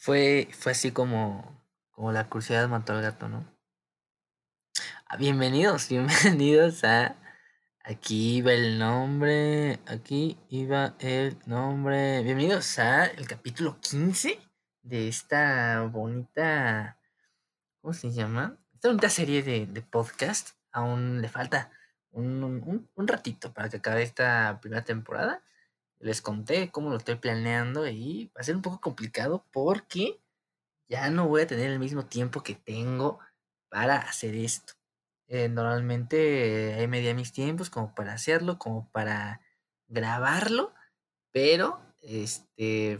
fue, fue así como, como la curiosidad mató al gato, ¿no? Ah, bienvenidos, bienvenidos a... Aquí iba el nombre, aquí iba el nombre. Bienvenidos a el capítulo 15 de esta bonita... ¿Cómo se llama? Esta bonita serie de, de podcast. Aún le falta un, un, un ratito para que acabe esta primera temporada les conté cómo lo estoy planeando y va a ser un poco complicado porque ya no voy a tener el mismo tiempo que tengo para hacer esto. Eh, normalmente hay media mis tiempos como para hacerlo, como para grabarlo, pero este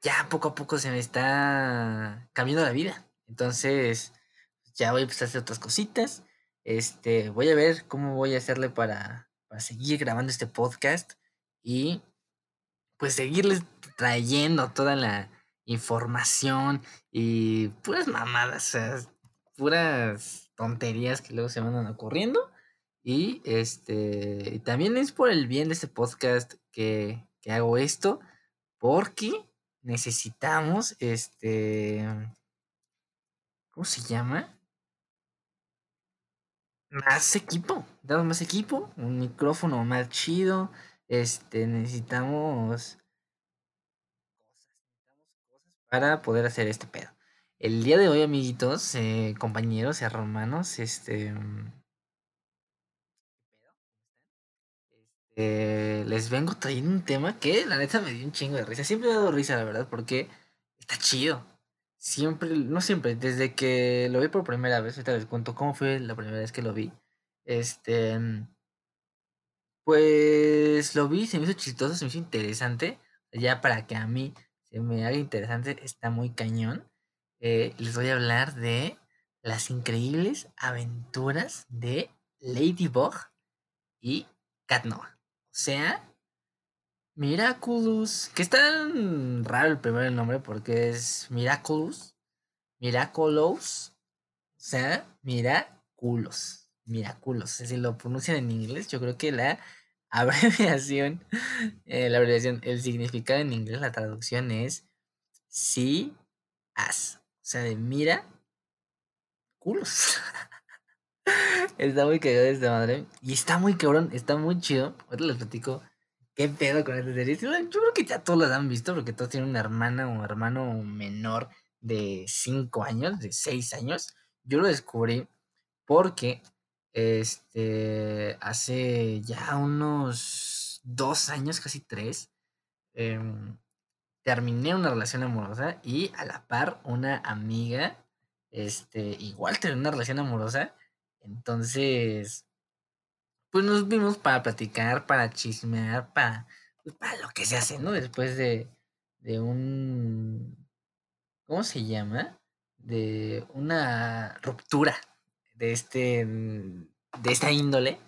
ya poco a poco se me está cambiando la vida. Entonces, ya voy a empezar a hacer otras cositas. Este, voy a ver cómo voy a hacerle para, para seguir grabando este podcast y pues seguirles trayendo toda la información y puras mamadas, puras tonterías que luego se van ocurriendo. Y este también es por el bien de este podcast que, que hago esto, porque necesitamos este. ¿Cómo se llama? Más equipo. Damos más equipo, un micrófono más chido, este, necesitamos para poder hacer este pedo. El día de hoy, amiguitos, eh, compañeros, hermanos, este, este, les vengo trayendo un tema que la neta me dio un chingo de risa. Siempre he dado risa, la verdad, porque está chido. Siempre, no siempre, desde que lo vi por primera vez, ahorita les cuento cómo fue la primera vez que lo vi. Este, pues lo vi, se me hizo chistoso, se me hizo interesante. Ya para que a mí se me haga interesante, está muy cañón. Eh, les voy a hablar de las increíbles aventuras de Ladybug y Cat O sea, Miraculous. Que es tan raro el primer nombre porque es Miraculous. Miraculous. O sea, Miraculous. Miraculous. Si lo pronuncian en inglés, yo creo que la abreviación, eh, la abreviación, el significado en inglés, la traducción es sí, as. O sea, de mira, culos. está muy cagado esta madre. Y está muy cabrón, está muy chido. Ahorita les platico qué pedo con esta serie. Yo creo que ya todos las han visto, porque todos tienen una hermana o hermano menor de 5 años, de 6 años. Yo lo descubrí porque este, hace ya unos dos años, casi tres, em, terminé una relación amorosa y a la par una amiga, este, igual terminó una relación amorosa. Entonces, pues nos vimos para platicar, para chismear, para, pues, para lo que se hace, ¿no? Después de, de un, ¿cómo se llama? De una ruptura de este de esta índole.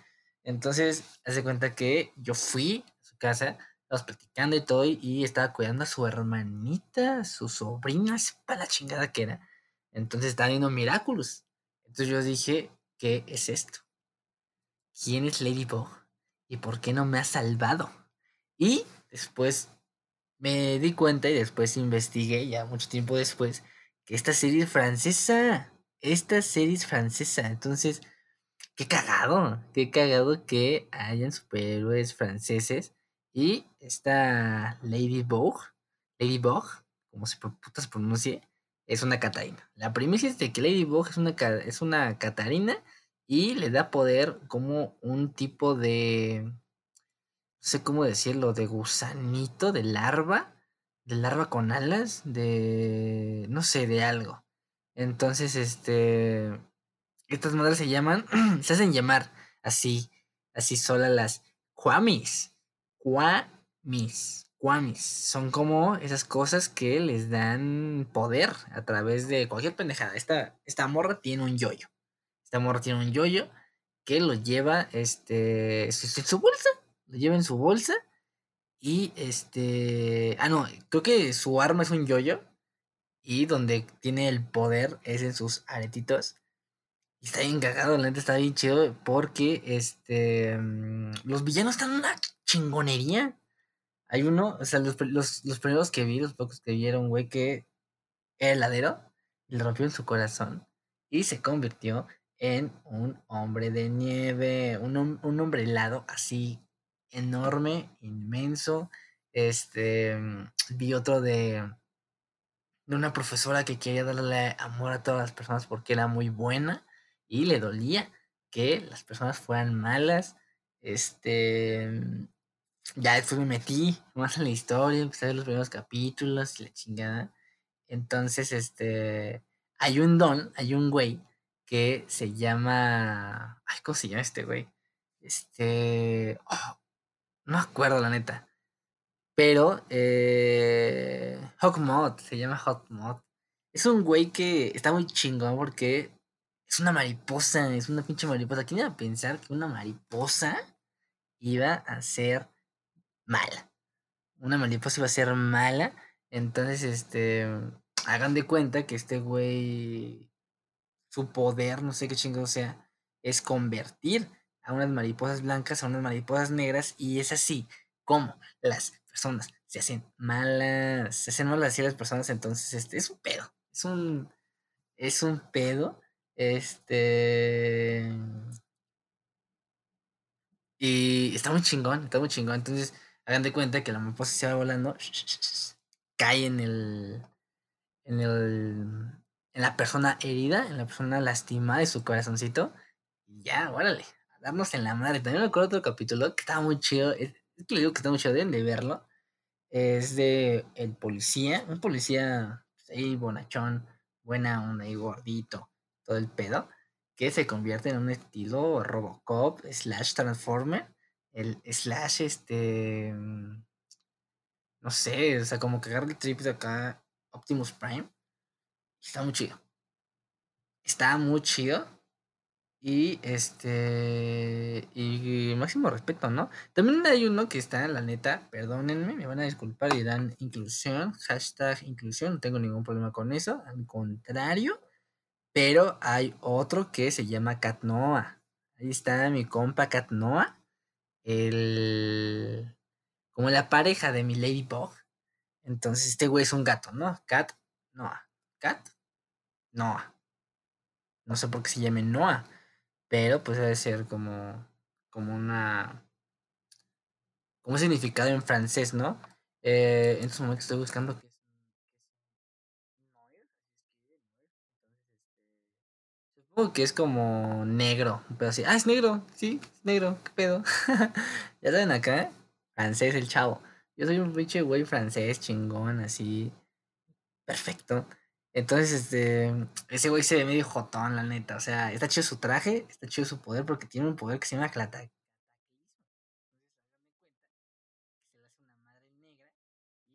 Entonces, hace cuenta que yo fui a su casa, estábamos platicando y todo, y estaba cuidando a su hermanita, su sobrina, para la chingada que era. Entonces estaba viendo Miraculous. Entonces yo dije, ¿qué es esto? ¿Quién es Ladybug? ¿Y por qué no me ha salvado? Y después me di cuenta y después investigué, ya mucho tiempo después, que esta serie es francesa. Esta serie es francesa. Entonces, qué cagado, qué cagado que hayan superhéroes franceses y esta Ladybug, Ladybug, como se putas pronuncie, es una Catarina. La premisa es de que Ladybug es una, es una Catarina y le da poder como un tipo de, no sé cómo decirlo, de gusanito, de larva, de larva con alas, de, no sé, de algo. Entonces, este, estas madres se llaman, se hacen llamar así, así sola las Kwamis. Kwamis. Kwamis. Son como esas cosas que les dan poder a través de cualquier pendejada. Esta, esta morra tiene un yoyo. Esta morra tiene un yoyo que lo lleva este, en su bolsa. Lo lleva en su bolsa. Y este. Ah, no, creo que su arma es un yoyo. Y donde tiene el poder es en sus aretitos. Y está bien cagado, la neta está bien chido porque este mm, los villanos están una chingonería. Hay uno, o sea, los, los, primeros que vi, los pocos que vieron, güey, que heladero, le rompió en su corazón y se convirtió en un hombre de nieve, un, un hombre helado así enorme, inmenso. Este, vi otro de, de una profesora que quería darle amor a todas las personas porque era muy buena y le dolía que las personas fueran malas. Este, ya después me metí más en la historia, empecé a ver los primeros capítulos y la chingada. Entonces, este, hay un don, hay un güey que se llama, ay, ¿cómo se llama este güey? Este, oh, no acuerdo la neta. Pero, eh, Hawkmod, se llama Hawkmod. Es un güey que está muy chingón porque es una mariposa, es una pinche mariposa. ¿Quién iba a pensar que una mariposa iba a ser mala? Una mariposa iba a ser mala. Entonces, este, hagan de cuenta que este güey, su poder, no sé qué chingo sea, es convertir a unas mariposas blancas a unas mariposas negras y es así como las personas se hacen malas, se hacen malas así las personas, entonces este es un pedo, es un es un pedo este y está muy chingón, está muy chingón, entonces hagan de cuenta que la mariposa se va volando, cae en el en el en la persona herida, en la persona lastimada de su corazoncito y ya, órale, darnos en la madre. También me acuerdo otro capítulo que estaba muy chido. Que le digo que está muy chido, deben de verlo. Es de el policía, un policía pues, ahí bonachón, buena onda y gordito, todo el pedo, que se convierte en un estilo Robocop slash Transformer. El slash, este. No sé, o sea, como agarra el trip de acá Optimus Prime. Está muy chido. Está muy chido. Y este. Y máximo respeto, ¿no? También hay uno que está, la neta, perdónenme, me van a disculpar y dan inclusión, hashtag inclusión, no tengo ningún problema con eso, al contrario. Pero hay otro que se llama Cat Noah. Ahí está mi compa Cat Noah. El. Como la pareja de mi Ladybug. Entonces, este güey es un gato, ¿no? Cat Noah. Cat Noah. No sé por qué se llame Noah pero pues debe ser como, como una, como un significado en francés, ¿no? Eh, en estos momentos estoy buscando que es, supongo que es como negro, pero así, ah, es negro, sí, es negro, qué pedo. ya saben acá, francés el chavo. Yo soy un pinche güey francés chingón, así, perfecto. Entonces, este, ese güey se ve medio jotón, la neta. O sea, está chido su traje, está chido su poder, porque tiene un poder que se llama Clata.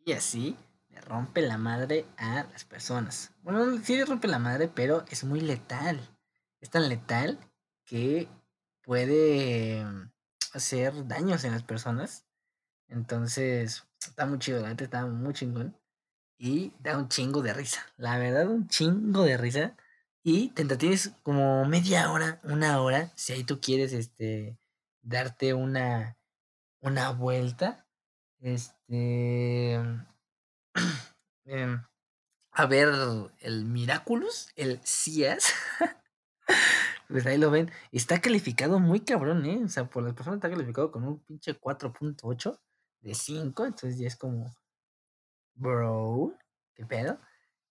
Y así le rompe la madre a las personas. Bueno, sí le rompe la madre, pero es muy letal. Es tan letal que puede hacer daños en las personas. Entonces, está muy chido, la neta está muy chingón y da un chingo de risa. La verdad, un chingo de risa. Y te entretienes como media hora, una hora, si ahí tú quieres este, darte una, una vuelta. Este. Em, a ver el Miraculous, el CIAS. pues ahí lo ven. Está calificado muy cabrón, ¿eh? O sea, por las personas está calificado con un pinche 4.8 de 5. Entonces ya es como bro, ¿qué pedo?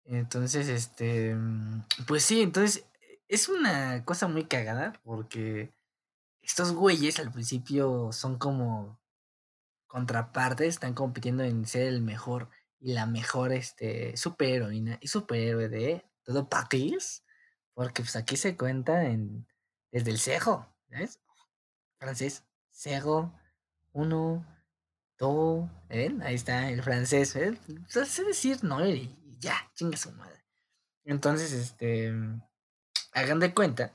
Entonces, este, mm, pues sí, entonces es una cosa muy cagada porque estos güeyes al principio son como contrapartes, están compitiendo en ser el mejor y la mejor este, superheroína y superhéroe de todo país, porque pues aquí se cuenta en, desde el cejo, ¿sabes? Francés, cejo, uno, todo, ¿ven? Ahí está el francés, ¿ven? Sé decir no y ya, chinga su madre. Entonces, este, hagan de cuenta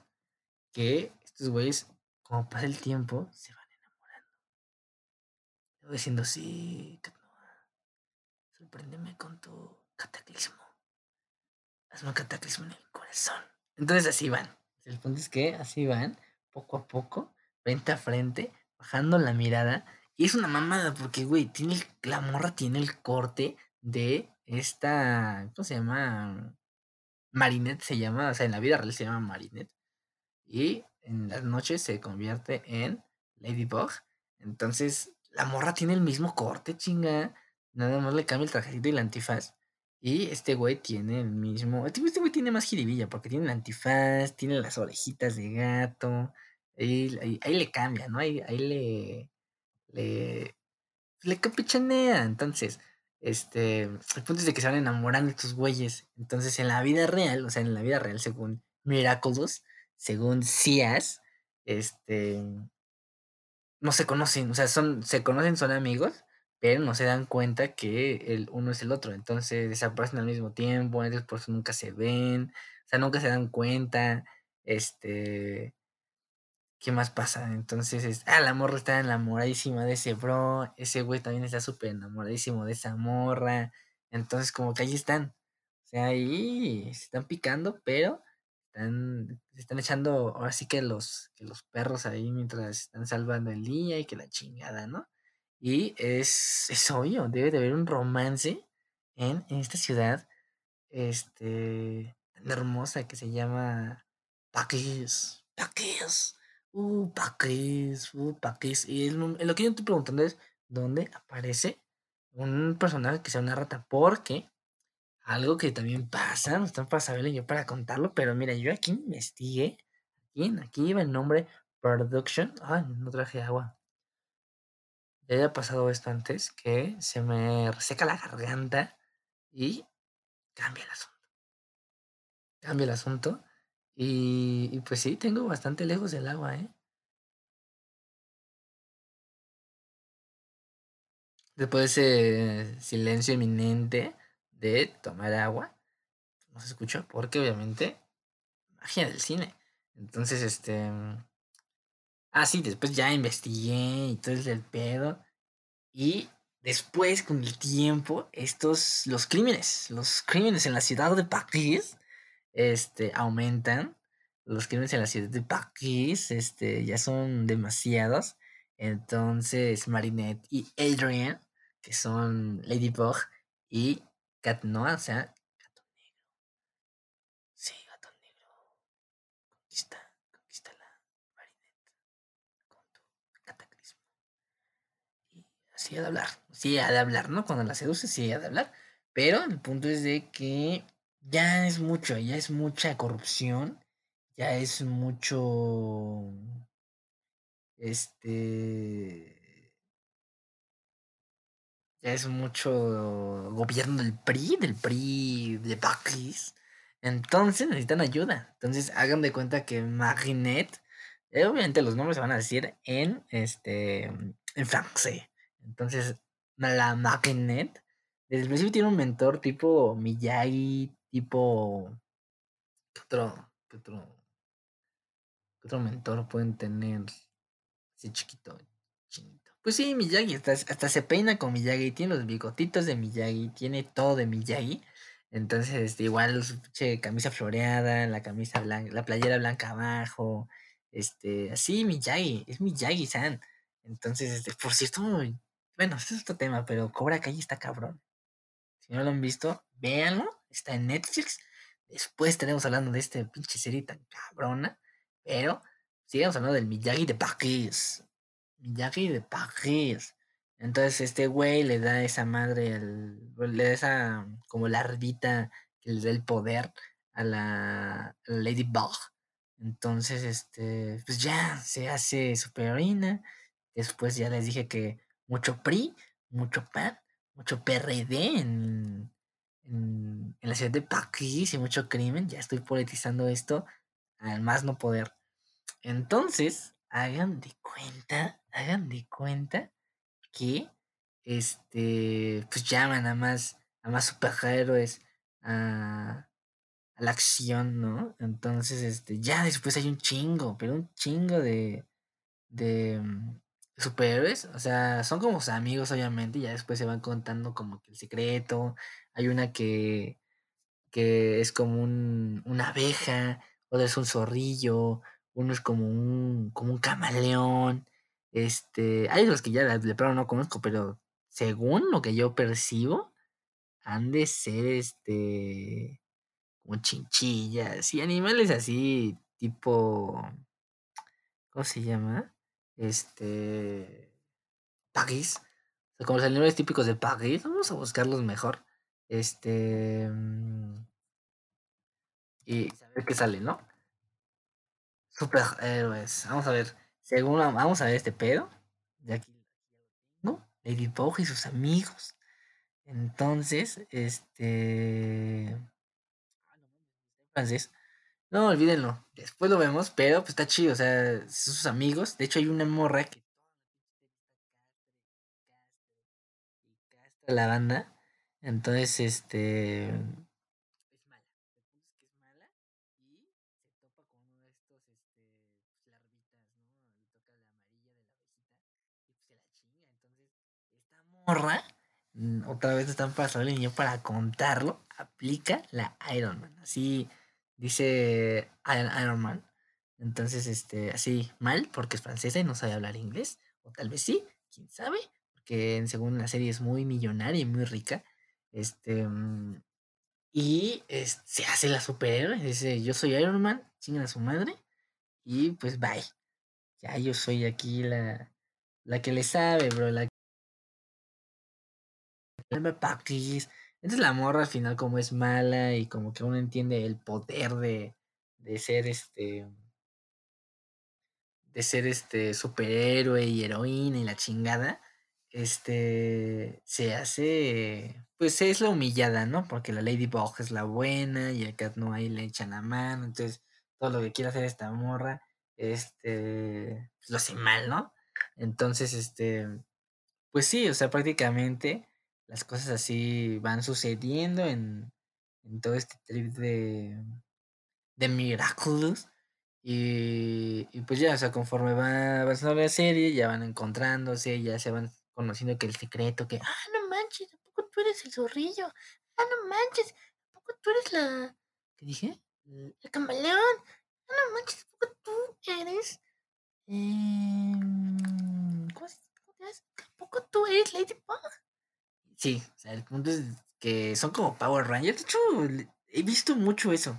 que estos güeyes, como pasa el tiempo, se van enamorando. Yo diciendo, sí, sorpréndeme con tu cataclismo. Hazme un cataclismo en el corazón. Entonces así van. El punto es que así van, poco a poco, frente a frente, bajando la mirada y es una mamada porque, güey, tiene la morra tiene el corte de esta, ¿cómo se llama? Marinette se llama, o sea, en la vida real se llama Marinette. Y en las noches se convierte en Ladybug. Entonces, la morra tiene el mismo corte, chinga. Nada más le cambia el trajecito y la antifaz. Y este güey tiene el mismo. Este, este güey tiene más jiribilla porque tiene el antifaz, tiene las orejitas de gato. Ahí, ahí, le cambia, ¿no? Ahí, ahí le. Le. Le capichanea. Entonces, este. El punto es de que se van enamorando estos güeyes. Entonces, en la vida real, o sea, en la vida real, según Miraculous, según Cias, este. No se conocen, o sea, son, se conocen, son amigos, pero no se dan cuenta que el uno es el otro. Entonces desaparecen al mismo tiempo, entonces por eso nunca se ven, o sea, nunca se dan cuenta. Este. ¿Qué más pasa? Entonces, es, ah, la morra está enamoradísima de ese bro, ese güey también está súper enamoradísimo de esa morra. Entonces, como que ahí están. O sea, ahí se están picando, pero están, están echando ahora sí que los, que los perros ahí mientras están salvando el día y que la chingada, ¿no? Y es, es obvio, debe de haber un romance en, esta ciudad este, tan hermosa que se llama Paquis. Paquis. Uh, Paquis. Uh, Paquis. Y lo que yo estoy preguntando es, ¿dónde aparece un personaje que sea una rata? Porque algo que también pasa, no están para saberlo yo para contarlo, pero mira, yo aquí investigué, aquí, aquí iba el nombre Production. Ay, no traje agua ya haya pasado esto antes, que se me reseca la garganta y cambia el asunto. Cambia el asunto. Y, pues sí, tengo bastante lejos del agua, ¿eh? Después de ese silencio inminente de tomar agua, no se escucha porque obviamente magia del cine. Entonces, este... Ah, sí, después ya investigué y todo el pedo. Y después, con el tiempo, estos, los crímenes, los crímenes en la ciudad de París, este, aumentan. Los crímenes en la ciudad de París, este, ya son demasiados. Entonces, Marinette y Adrian, que son Ladybug y Cat Noir, o sea, Gato Negro. Sí, Gato Negro. Conquista. sí ha de hablar, sí ha de hablar, ¿no? Cuando la seduce, sí ha de hablar. Pero el punto es de que ya es mucho, ya es mucha corrupción, ya es mucho. Este. Ya es mucho gobierno del PRI, del PRI de Baclis. Entonces necesitan ayuda. Entonces hagan de cuenta que Marinette, eh, obviamente los nombres se van a decir en este en francés. Entonces, la Marinette, desde el principio tiene un mentor tipo Miyagi, tipo. ¿Qué otro? ¿Qué otro? ¿Qué otro mentor pueden tener? Así chiquito, chinito. Pues sí, Miyagi, hasta, hasta se peina con Miyagi, tiene los bigotitos de Miyagi, tiene todo de Miyagi. Entonces, este, igual su camisa floreada, la camisa blanca, la playera blanca abajo, este, así Miyagi, es Miyagi-san. Entonces, este, por cierto, bueno, este es otro tema, pero Cobra Kai está cabrón. Si no lo han visto, véanlo. Está en Netflix. Después estaremos hablando de esta pinche serie cabrona. Pero sigamos hablando del Miyagi de París. Miyagi de París. Entonces este güey le da esa madre, le da esa como la ardita que le da el poder a la, Lady Ladybug. Entonces, este, pues ya se hace superheroína. Después ya les dije que mucho PRI, mucho PAN, mucho PRD en, en, la ciudad de París y mucho crimen. Ya estoy politizando esto al más no poder. Entonces, hagan de cuenta, hagan de cuenta que este pues llaman a más a más superhéroes a, a la acción, ¿no? Entonces, este, ya después hay un chingo, pero un chingo de de superhéroes, o sea, son como amigos, obviamente, y ya después se van contando como que el secreto. Hay una que, que es como un, una abeja, otra es un zorrillo, uno es como un, como un camaleón. Este, hay los que ya de plano no conozco, pero según lo que yo percibo, han de ser este como chinchillas y animales así tipo ¿cómo se llama? Este París. O sea, como los animales típicos de París, vamos a buscarlos mejor. Este mm, y saber qué sale, ¿no? Superhéroes. Vamos a ver. Según vamos a ver este pedo. De aquí ¿no? Ladybug y sus amigos. Entonces, este. Francés. No, olvídenlo. Después lo vemos, pero pues está chido. O sea, sus amigos. De hecho, hay una morra que. la banda. Entonces, este. morra, mm, otra vez están pasando el niño para contarlo, aplica la Iron Man. Así dice Iron Man. Entonces, este, así mal, porque es francesa y no sabe hablar inglés. O tal vez sí, quién sabe. Porque según la serie es muy millonaria y muy rica. Este. Mm, y se hace la superhéroe. Dice, yo soy Iron Man, chingan a su madre. Y pues bye. Ya yo soy aquí la, la que le sabe, bro. La entonces la morra al final como es mala y como que uno entiende el poder de, de ser este de ser este superhéroe y heroína y la chingada, este se hace pues es la humillada, ¿no? Porque la Ladybug es la buena y el Cat no ahí le echan la mano, entonces todo lo que quiere hacer esta morra este pues, lo hace mal, ¿no? Entonces este pues sí, o sea, prácticamente las cosas así van sucediendo en, en todo este trip de, de Miraculous. Y, y, pues ya, o sea, conforme va avanzando la serie, ya van encontrándose, ya se van conociendo que el secreto, que, ah, no manches, poco tú eres el zorrillo? Ah, no manches, poco tú eres la... ¿Qué dije? El camaleón. Ah, no manches, poco tú eres... Eh, ¿Cómo se ¿Poco tú eres Ladybug? Sí, o sea, el punto es que son como Power Rangers. De hecho, he visto mucho eso.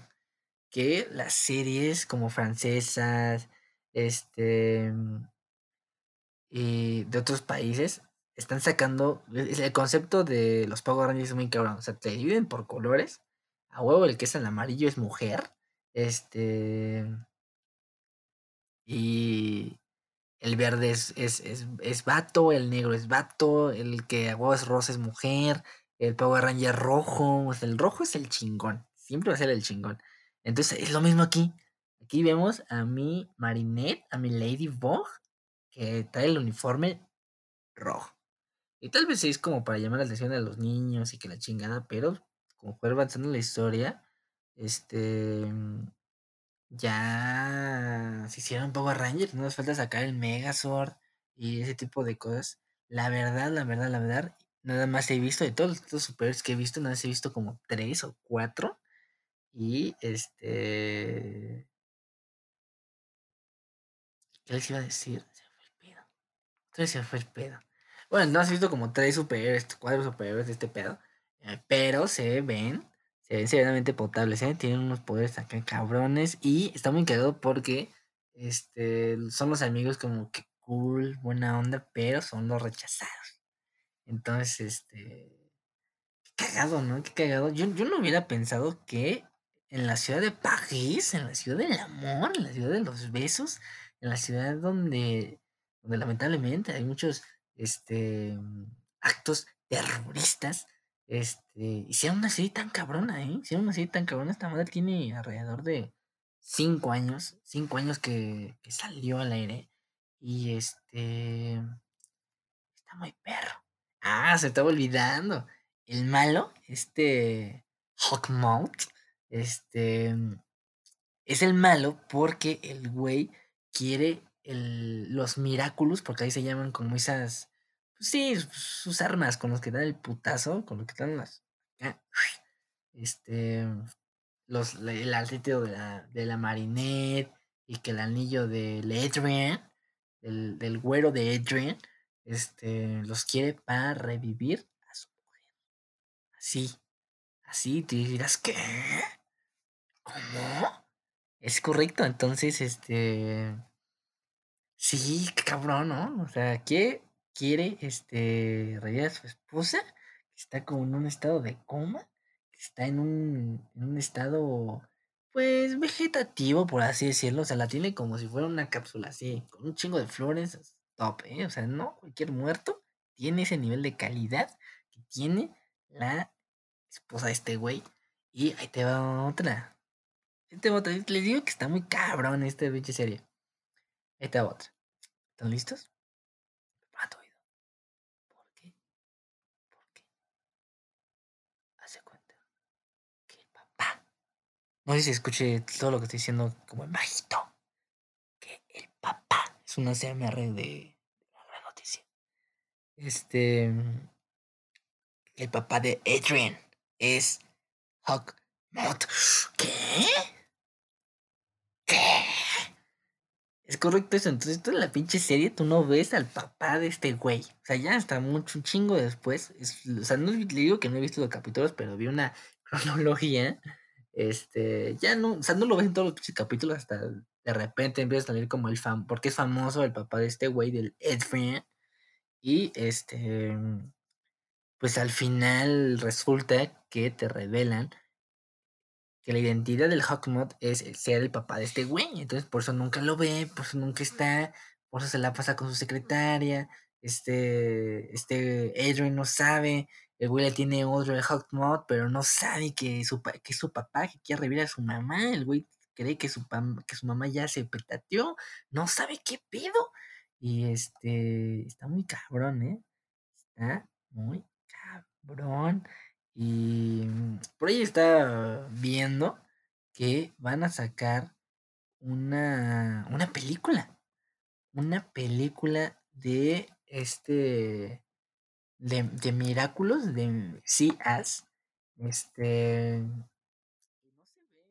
Que las series como francesas, este, y de otros países, están sacando el concepto de los Power Rangers es muy cabrón. O sea, te dividen por colores. A huevo, el que es el amarillo es mujer. Este. Y, el verde es, es, es, es, vato, el negro es vato, el que a es rosa es mujer, el Power Ranger rojo, o sea, el rojo es el chingón, siempre va a ser el chingón. Entonces es lo mismo aquí. Aquí vemos a mi Marinette, a mi Ladybug, que trae el uniforme rojo. Y tal vez es como para llamar la atención a los niños y que la chingada, pero como fue avanzando la historia, este ya se hicieron Power Rangers, no nos falta sacar el Megazord y ese tipo de cosas. La verdad, la verdad, la verdad, nada más he visto de todos los superhéroes que he visto, nada más he visto como tres o cuatro. Y este. ¿Qué les iba a decir? Se fue el pedo. Entonces se fue el pedo. Bueno, no has visto como tres superhéroes, cuatro superhéroes de este pedo. Eh, pero se ven se ven severamente potables, ¿eh? Tienen unos poderes acá cabrones y está muy cagado porque este, son los amigos como que cool, buena onda, pero son los rechazados. Entonces, este, qué cagado, ¿no? Qué cagado. Yo, yo no hubiera pensado que en la ciudad de París, en la ciudad del amor, en la ciudad de los besos, en la ciudad donde, donde lamentablemente hay muchos este, actos terroristas, este, hicieron una serie tan cabrona, ¿eh? Hicieron una serie tan cabrona. Esta madre tiene alrededor de cinco años. Cinco años que, que salió al aire. Y este. Está muy perro. Ah, se estaba olvidando. El malo, este. Hawkmouth. Este. Es el malo porque el güey quiere el, los Miraculous, porque ahí se llaman como esas Sí, sus armas con los que dan el putazo, con los que dan las. Este. Los, el altítulo de la, de la Marinette y que el anillo de Adrian, del, del güero de Adrian, este, los quiere para revivir a su mujer. Así, así, te dirás, ¿qué? ¿Cómo? Es correcto, entonces, este... Sí, qué cabrón, ¿no? O sea, ¿qué quiere, este, revivir a su esposa? Que está como en un estado de coma, que está en un, en un estado, pues, vegetativo, por así decirlo. O sea, la tiene como si fuera una cápsula así, con un chingo de flores, top, ¿eh? O sea, no, cualquier muerto tiene ese nivel de calidad que tiene la esposa de este güey. Y ahí te va otra. Ahí te va otra. Les digo que está muy cabrón esta pinche serie. Te va otra. ¿Están listos? Oído. ¿Por qué? ¿Por qué? Hace cuenta que el papá. No sé si escuche todo lo que estoy diciendo como en bajito. Que el papá es una CMR de la gran noticia. Este. El papá de Adrian es Hawk Mott. ¿Qué? Es correcto eso. Entonces, toda la pinche serie, tú no ves al papá de este güey. O sea, ya hasta mucho un chingo después. Es, o sea, no le digo que no he visto los capítulos, pero vi una cronología. Este, ya no, o sea, no lo ves en todos los pinches capítulos hasta de repente empieza a salir como el fan, porque es famoso el papá de este güey, del Adrian. Y este, pues al final resulta que te revelan que la identidad del Hawkmoth es ser el papá de este güey. Entonces por eso nunca lo ve, por eso nunca está, por eso se la pasa con su secretaria. Este, este Adrian no sabe, el güey le tiene odio al Hawkmoth, pero no sabe que, su, que es su papá, que quiere revivir a su mamá. El güey cree que su, que su mamá ya se petateó, no sabe qué pedo. Y este, está muy cabrón, ¿eh? Está muy cabrón. Y por ahí está viendo que van a sacar una, una película. Una película de este. De, de Miraculous, de Sí As. Este. No se ve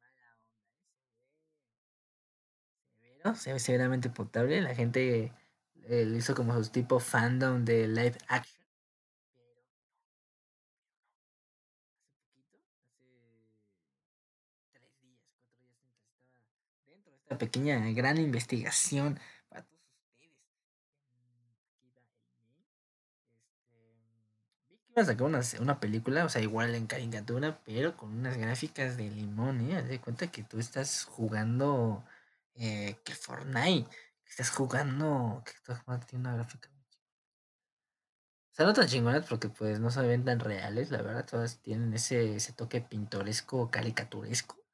mala onda, se ve severamente potable. La gente eh, hizo como su tipo fandom de live action. Esta pequeña gran investigación para todos ustedes. Este, vi que iba a sacar una, película, o sea, igual en caricatura, pero con unas gráficas de limón, ¿eh? Haz de cuenta que tú estás jugando eh, que Fortnite, estás jugando, que estás tiene una gráfica. O sea, no tan chingonas porque pues no se ven tan reales, la verdad, todas tienen ese, ese toque pintoresco, caricaturesco.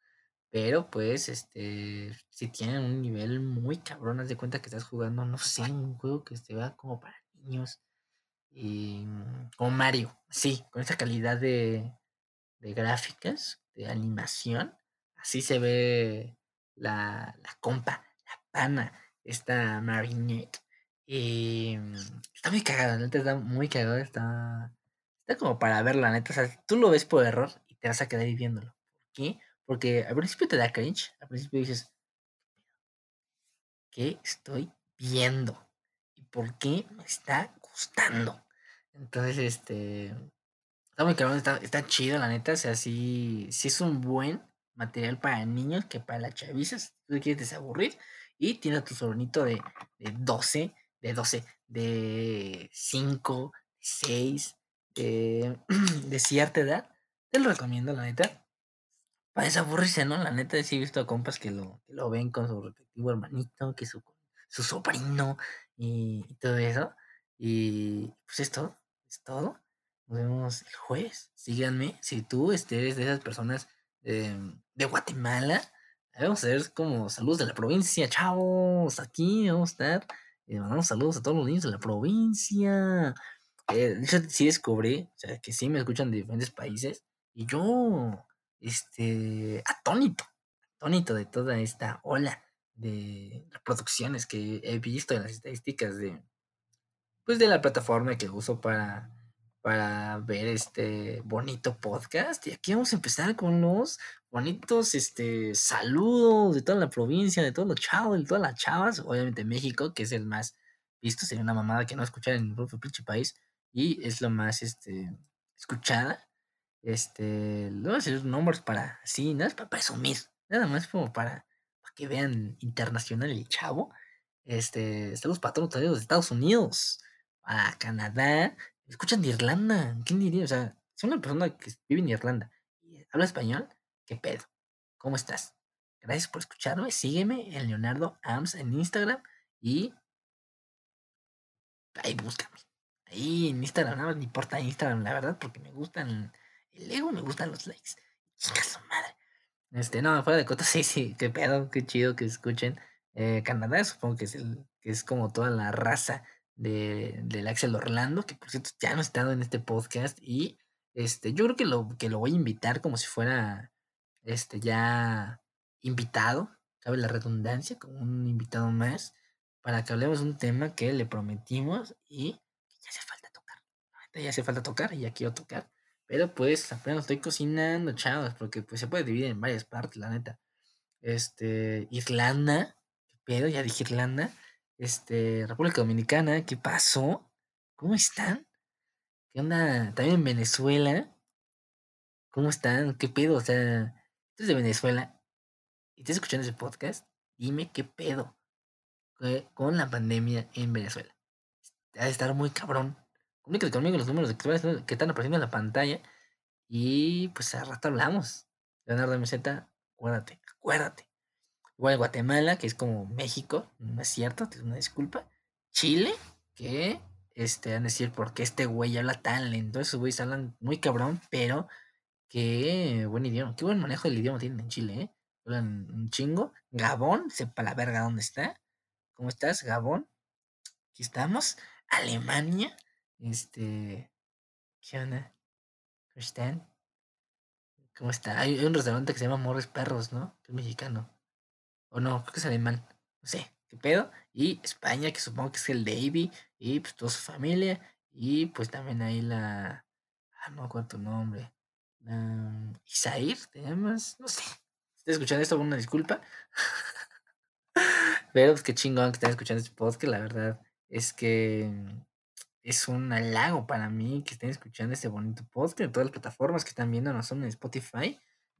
Pero pues, este, si tienen un nivel muy cabrón, haz de cuenta que estás jugando, no sé, un juego que se va como para niños. Y como Mario, sí, con esa calidad de, de gráficas, de animación. Así se ve la, la compa, la pana, esta Marinette. Y está muy cagada, la neta está muy cagada, está, está como para ver la neta. O sea, tú lo ves por error y te vas a quedar viéndolo. ¿Por qué? Porque al principio te da cringe, al principio dices, ¿qué estoy viendo? ¿Y por qué me está gustando? Entonces, este, está muy cabrón, está, está chido, la neta, o sea, sí, sí es un buen material para niños que para la chaviza, si tú quieres desaburrir, y tiene a tu sobrinito de, de 12, de 12, de 5, 6, de, de cierta edad, te lo recomiendo, la neta para desaburrirse, ¿no? La neta, sí he visto a compas que lo, que lo ven con su respectivo hermanito, que su, su sobrino y, y, todo eso. Y pues es todo, es todo. Nos vemos el jueves. Síganme. Si tú estés de esas personas de, de Guatemala, vamos a ver como saludos de la provincia. Chavos, aquí vamos a estar. Mandamos saludos a todos los niños de la provincia. Eh, hecho, sí descubrí, o sea, que sí me escuchan de diferentes países. Y yo este, atónito, atónito de toda esta ola de reproducciones que he visto en las estadísticas de, pues de la plataforma que uso para, para ver este bonito podcast. Y aquí vamos a empezar con los bonitos este, saludos de toda la provincia, de todos los chavos, de todas las chavas. Obviamente México, que es el más visto, sería una mamada que no escuchar en el propio pinche país. Y es lo más este, escuchada. Este, le voy a nombres para, sí, nada más para presumir, nada más como para, para que vean internacional el chavo. Este, todos los de Estados Unidos, a Canadá, escuchan de Irlanda, ¿quién diría? O sea, si una persona que vive en Irlanda y habla español, ¿qué pedo? ¿Cómo estás? Gracias por escucharme, sígueme en Leonardo Ams en Instagram y ahí búscame. Ahí en Instagram, nada más me importa Instagram, la verdad, porque me gustan el ego, me gustan los likes. Chica su madre. Este, no, fuera de cotas, sí, sí, qué pedo, qué chido que escuchen. Eh, Canadá, supongo que es el, que es como toda la raza de, del Axel Orlando, que por cierto ya no ha estado en este podcast. Y este, yo creo que lo, que lo voy a invitar como si fuera este ya invitado, cabe la redundancia, como un invitado más, para que hablemos de un tema que le prometimos y ya hace falta tocar. Ya hace falta tocar y ya quiero tocar. Pero pues apenas estoy cocinando, chavos, porque pues se puede dividir en varias partes, la neta. Este, Irlanda, ¿qué pedo? Ya dije Irlanda. Este, República Dominicana, ¿qué pasó? ¿Cómo están? ¿Qué onda? También en Venezuela. ¿Cómo están? ¿Qué pedo? O sea, tú de Venezuela y estás escuchando ese podcast, dime qué pedo con la pandemia en Venezuela. Ha de estar muy cabrón. Comunícate conmigo los números que, que están apareciendo en la pantalla. Y pues a rato hablamos. Leonardo Meseta, acuérdate, acuérdate. Igual Guatemala, que es como México, no es cierto, te una disculpa. Chile, que este, van a decir por qué este güey habla tan lento. Esos güeyes hablan muy cabrón, pero qué buen idioma, qué buen manejo del idioma tienen en Chile, ¿eh? Hablan un chingo. Gabón, sepa la verga dónde está. ¿Cómo estás, Gabón? Aquí estamos. Alemania, este. ¿Qué onda? ¿Cómo están? ¿Cómo está? Hay, un restaurante que se llama Morres Perros, ¿no? Que es mexicano. O no, creo que es alemán. No sé, ¿qué pedo? Y España, que supongo que es el Davy. Y pues toda su familia. Y pues también ahí la. Ah, no me tu nombre. Isair, ¿te? No sé. Estás escuchando esto, una disculpa. Pero pues qué chingón que estén escuchando este podcast. La verdad es que es un halago para mí que estén escuchando este bonito podcast en todas las plataformas que están viendo, no son en Spotify.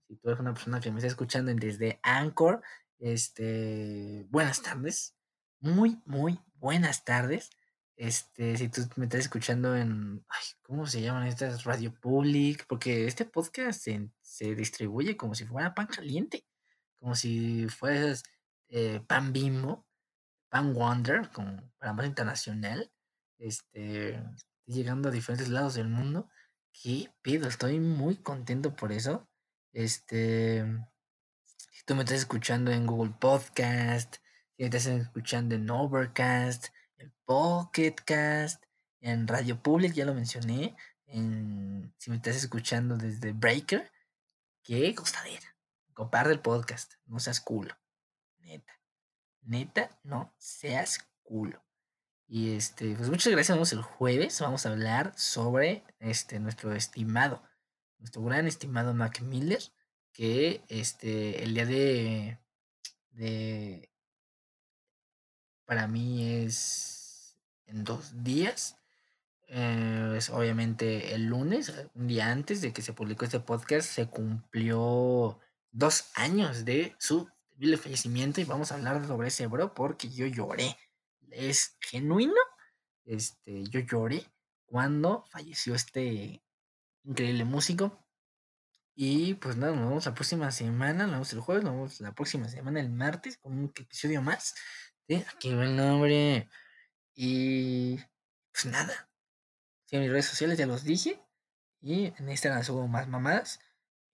Si tú eres una persona que me está escuchando desde Anchor, este, buenas tardes. Muy, muy buenas tardes. Este, si tú me estás escuchando en, ¿cómo se llaman estas? Radio Public, porque este podcast se, se distribuye como si fuera pan caliente, como si fueras eh, pan bimbo, pan wonder, como para más internacional, este, llegando a diferentes lados del mundo. ¿Qué pedo? Estoy muy contento por eso. Este, si tú me estás escuchando en Google Podcast, si me estás escuchando en Overcast, el Pocket Cast, en Radio Public, ya lo mencioné, en, si me estás escuchando desde Breaker, qué costadera. Comparte el podcast, no seas culo. Neta. Neta, no seas culo. Y este, pues muchas gracias. Vamos el jueves. Vamos a hablar sobre este nuestro estimado, nuestro gran estimado Mac Miller, que este el día de de para mí es en dos días. Eh, es obviamente el lunes, un día antes de que se publicó este podcast, se cumplió dos años de su fallecimiento y vamos a hablar sobre ese bro porque yo lloré. Es genuino. Este, yo lloré cuando falleció este increíble músico. Y pues nada, nos vemos la próxima semana, nos vemos el jueves, nos vemos la próxima semana, el martes, con un episodio más aquí va el nombre. Y pues nada. en mis redes sociales ya los dije. Y en Instagram subo más mamadas.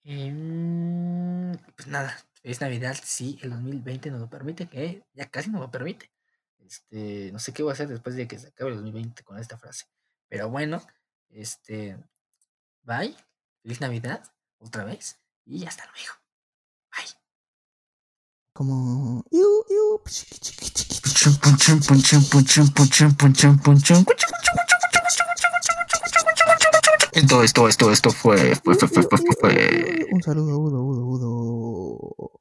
Y, mm, pues nada. Es Navidad, sí, el 2020 nos lo permite, que ya casi nos lo permite. Este, no sé qué voy a hacer después de que se acabe el 2020 con esta frase. Pero bueno, este, bye, feliz Navidad, otra vez, y hasta luego. Bye. Como... Esto, esto, esto, esto fue, fue, fue, fue, fue, fue. Un saludo, Udo, Udo, Udo.